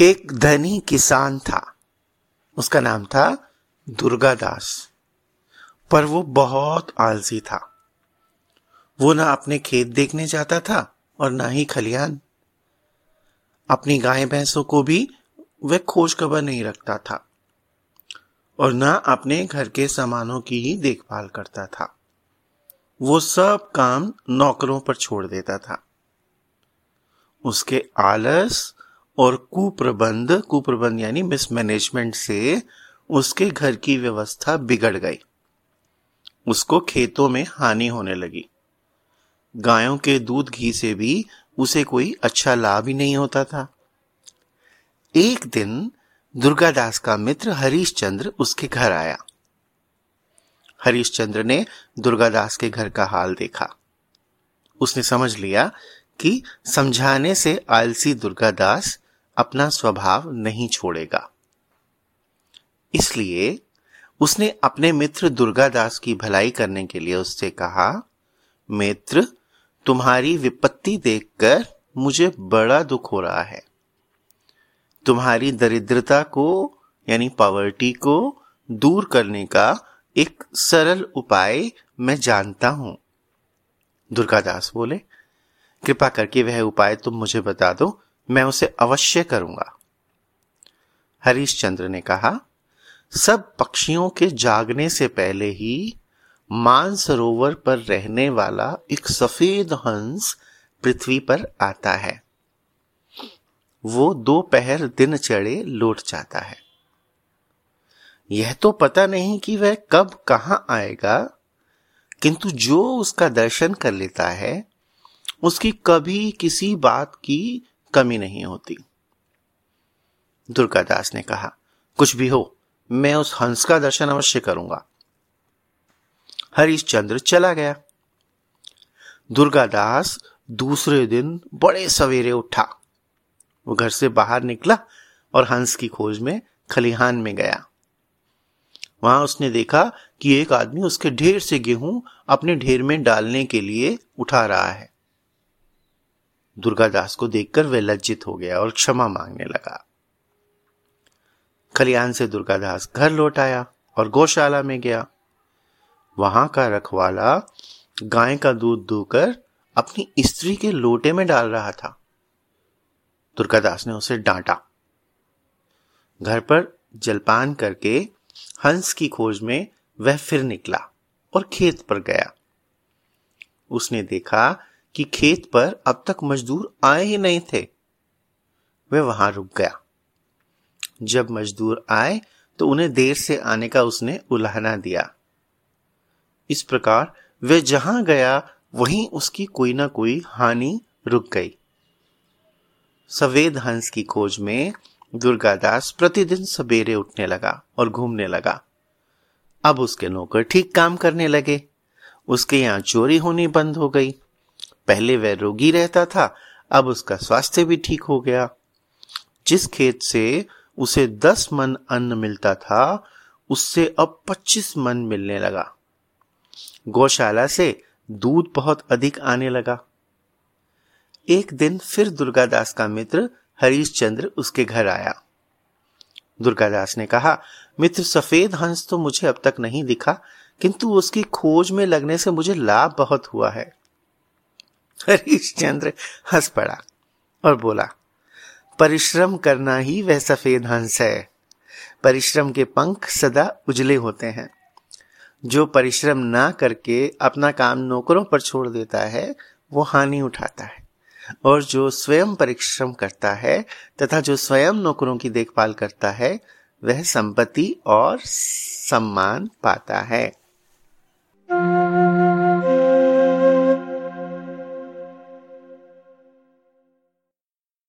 एक धनी किसान था। उसका नाम था दुर्गादास पर वो बहुत आलसी था। वो ना अपने खेत देखने जाता था और ना ही खलियान अपनी गाय भैंसों को भी वह खोज खबर नहीं रखता था और ना अपने घर के सामानों की ही देखभाल करता था। वो सब काम नौकरों पर छोड़ देता था। उसके आलस और कुप्रबंध कुप्रबंध यानी मिसमैनेजमेंट से उसके घर की व्यवस्था बिगड़ गई। उसको खेतों में हानि होने लगी। गायों के दूध घी से भी उसे कोई अच्छा लाभ ही नहीं होता था। एक दिन दुर्गादास का मित्र हरीश चंद्र उसके घर आया। हरीश चंद्र ने दुर्गादास के घर का हाल देखा। उसने समझ लिया कि समझाने से आलसी दुर्गादास अपना स्वभाव नहीं छोड़ेगा। इसलिए उसने अपने मित्र दुर्गादास की भलाई करने के लिए उससे कहा, मित्र, तुम्हारी विपत्ति देखकर मुझे बड़ा दुख हो रहा है। तुम्हारी दरिद्रता को, यानी पॉवर्टी को दूर करने का एक सरल उपाय मैं जानता हूँ। दुर्गादास बोले कृपा करके वह उपाय तुम मुझे बता दो, मैं उसे अवश्य करूँगा। हरीश चंद्र ने कहा, सब पक्षियों के जागने से पहले ही मानसरोवर पर रहने वाला एक सफ़ेद हंस पृथ्वी पर आता है। वो दोपहर दिन चढ़े लौट जाता है। यह तो पता नहीं कि वह कब कहाँ आएगा, किंतु जो उसका दर्शन कर लेता है उसकी कभी किसी बात की कमी नहीं होती। दुर्गादास ने कहा, कुछ भी हो, मैं उस हंस का दर्शन अवश्य करूँगा। हरीश चंद्र चला गया। दुर्गादास दूसरे दिन बड़े सवेरे उठा। वो घर से बाहर निकला और हंस की खोज में खलिहान में गया। वहाँ उसने देखा कि एक आदमी उसके ढेर से गेहूँ अपने ढेर में डालने के लिए उठा रहा है। दुर्गादास को देखकर वह लज्जित हो गया और क्षमा मांगने लगा। खलियान से दुर्गादास घर लौट आया और गौशाला में गया। वहाँ का रखवाला गाय का दूध दूकर अपनी स्त्री के लोटे में डाल रहा था। दुर्गादास ने उसे डांटा। घर पर जलपान करके हंस की खोज में वह फिर निकला और खेत पर गया। उसने देखा कि खेत पर अब तक मजदूर आए ही नहीं थे। वह वहाँ रुक गया। जब मजदूर आए तो उन्हें देर से आने का उसने उल्हाना दिया। इस प्रकार वह जहाँ गया, वहीं उसकी कोई ना कोई हानि रुक गई। सवेद हंस की खोज में दुर्गादास प्रतिदिन सवेरे उठने लगा और घूमने लगा। अब उसके नौकर ठीक काम करने लगे। उसके यहाँ चोरी होनी बंद हो गई। पहले वह रोगी रहता था, अब उसका स्वास्थ्य भी ठीक हो गया। जिस खेत से उसे दस मन अन्न मिलता था, उससे अब पच्चीस मन मिलने लगा। गौशाला से दूध बहुत अधिक आने लगा। एक दिन फिर दुर्गादास का मित्र हरीश चंद्र उसके घर आया। दुर्गादास ने कहा, मित्र, सफ़ेद हंस तो मुझे अब तक नहीं दिखा, किंतु उसकी खोज में लगने से मुझे लाभ बहुत हुआ है। हरीशचंद्र हंस पड़ा और बोला, परिश्रम करना ही वह सफ़ेद हंस है। परिश्रम के पंख सदा उजले होते हैं। जो परिश्रम ना करके अपना काम नौकरों पर छोड़ देता है, वो हानि उठाता है। और जो स्वयं परिश्रम करता है तथा जो स्वयं नौकरों की देखभाल करता है, वह संपत्ति और सम्मान पाता है।